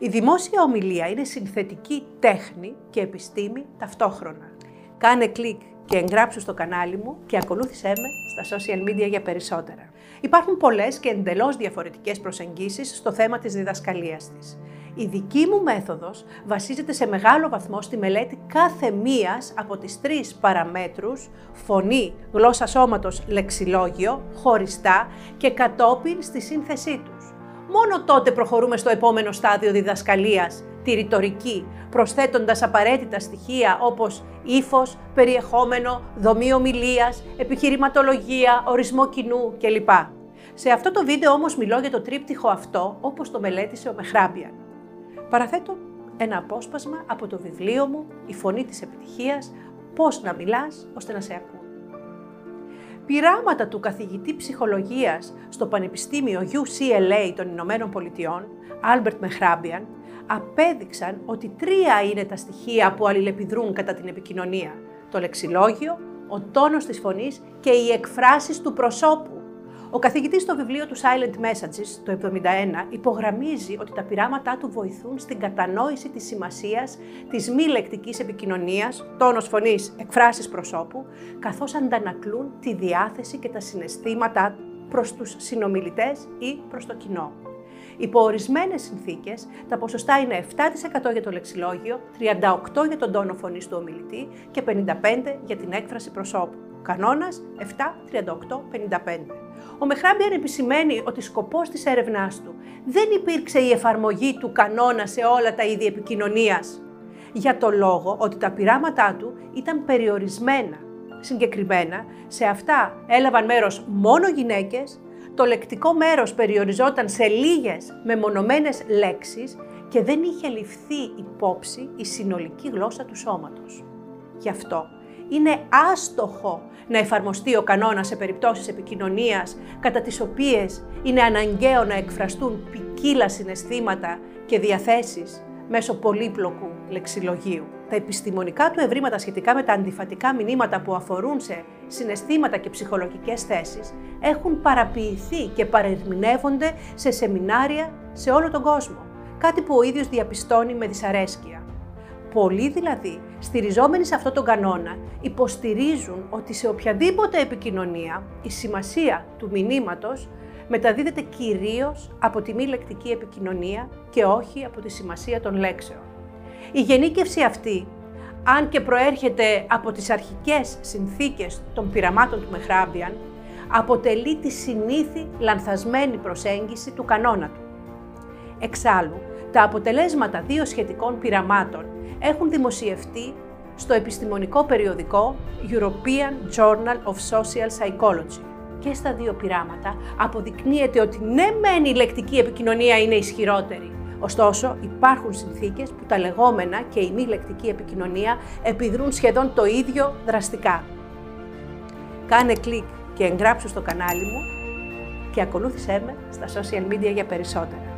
Η δημόσια ομιλία είναι συνθετική τέχνη και επιστήμη ταυτόχρονα. Κάνε κλικ και εγγράψου στο κανάλι μου και ακολούθησέ με στα social media για περισσότερα. Υπάρχουν πολλές και εντελώς διαφορετικές προσεγγίσεις στο θέμα της διδασκαλίας της. Η δική μου μέθοδος βασίζεται σε μεγάλο βαθμό στη μελέτη κάθε μίας από τις τρεις παραμέτρους φωνή, γλώσσα σώματος, λεξιλόγιο, χωριστά και κατόπιν στη σύνθεσή τους. Μόνο τότε προχωρούμε στο επόμενο στάδιο διδασκαλίας, τη ρητορική, προσθέτοντας απαραίτητα στοιχεία όπως ύφος, περιεχόμενο, δομή ομιλίας, επιχειρηματολογία, ορισμό κοινού κλπ. Σε αυτό το βίντεο όμως μιλώ για το τρίπτυχο αυτό όπως το μελέτησε ο Μεχράπιαν. Παραθέτω ένα απόσπασμα από το βιβλίο μου «Η φωνή της επιτυχίας, πώς να μιλάς ώστε να σε ακούν». Πειράματα του καθηγητή ψυχολογίας στο Πανεπιστήμιο UCLA των Ηνωμένων Πολιτειών, Albert Mehrabian, απέδειξαν ότι τρία είναι τα στοιχεία που αλληλεπιδρούν κατά την επικοινωνία. Το λεξιλόγιο, ο τόνος της φωνής και οι εκφράσεις του προσώπου. Ο καθηγητής στο βιβλίο του Silent Messages το 1971 υπογραμμίζει ότι τα πειράματά του βοηθούν στην κατανόηση της σημασίας της μη λεκτικής επικοινωνίας, τόνος φωνής, εκφράσεις προσώπου, καθώς αντανακλούν τη διάθεση και τα συναισθήματά προς τους συνομιλητές ή προς το κοινό. Υπό ορισμένες συνθήκες, τα ποσοστά είναι 7% για το λεξιλόγιο, 38% για τον τόνο φωνής του ομιλητή και 55% για την έκφραση προσώπου. Κανόνας 7, 38, 55. Ο Μεχράμπιαν επισημαίνει ότι σκοπός της έρευνάς του δεν υπήρξε η εφαρμογή του κανόνα σε όλα τα είδη επικοινωνίας. Για το λόγο ότι τα πειράματά του ήταν περιορισμένα. Συγκεκριμένα, σε αυτά έλαβαν μέρος μόνο γυναίκες το λεκτικό μέρος περιοριζόταν σε λίγες μεμονωμένες λέξεις και δεν είχε ληφθεί υπόψη η συνολική γλώσσα του σώματος. Γι' αυτό είναι άστοχο να εφαρμοστεί ο κανόνας σε περιπτώσεις επικοινωνίας κατά τις οποίες είναι αναγκαίο να εκφραστούν ποικίλα συναισθήματα και διαθέσεις μέσω πολύπλοκου λεξιλογίου. Τα επιστημονικά του ευρήματα σχετικά με τα αντιφατικά μηνύματα που αφορούν σε συναισθήματα και ψυχολογικές θέσεις έχουν παραποιηθεί και παρερμηνεύονται σε σεμινάρια σε όλο τον κόσμο. Κάτι που ο ίδιος διαπιστώνει με δυσαρέσκεια. Πολλοί δηλαδή, στηριζόμενοι σε αυτόν τον κανόνα, υποστηρίζουν ότι σε οποιαδήποτε επικοινωνία η σημασία του μηνύματος μεταδίδεται κυρίως από τη μη λεκτική επικοινωνία και όχι από τη σημασία των λέξεων. Η γενίκευση αυτή, αν και προέρχεται από τις αρχικές συνθήκες των πειραμάτων του Μεχράμπιαν, αποτελεί τη συνήθη λανθασμένη προσέγγιση του κανόνα του. Εξάλλου, τα αποτελέσματα δύο σχετικών πειραμάτων έχουν δημοσιευτεί στο επιστημονικό περιοδικό European Journal of Social Psychology. Και στα δύο πειράματα αποδεικνύεται ότι ναι μεν η λεκτική επικοινωνία είναι ισχυρότερη, Ωστόσο, υπάρχουν συνθήκες που τα λεγόμενα και η μη λεκτική επικοινωνία επιδρούν σχεδόν το ίδιο δραστικά. Κάνε κλικ και εγγράψου στο κανάλι μου και ακολούθησέ με στα social media για περισσότερα.